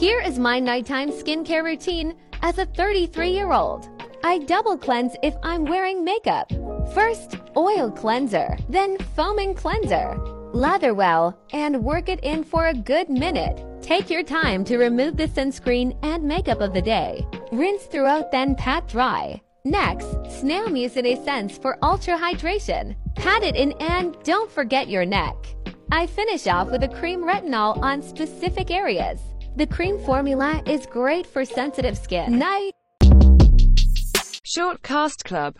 Here is my nighttime skincare routine as a 33 year old. I double cleanse if I'm wearing makeup. First, oil cleanser, then foaming cleanser. Lather well and work it in for a good minute. Take your time to remove the sunscreen and makeup of the day. Rinse throughout, then pat dry. Next, snail mucin essence for ultra hydration. Pat it in and don't forget your neck. I finish off with a cream retinol on specific areas. The cream formula is great for sensitive skin. Night. Short Cast Club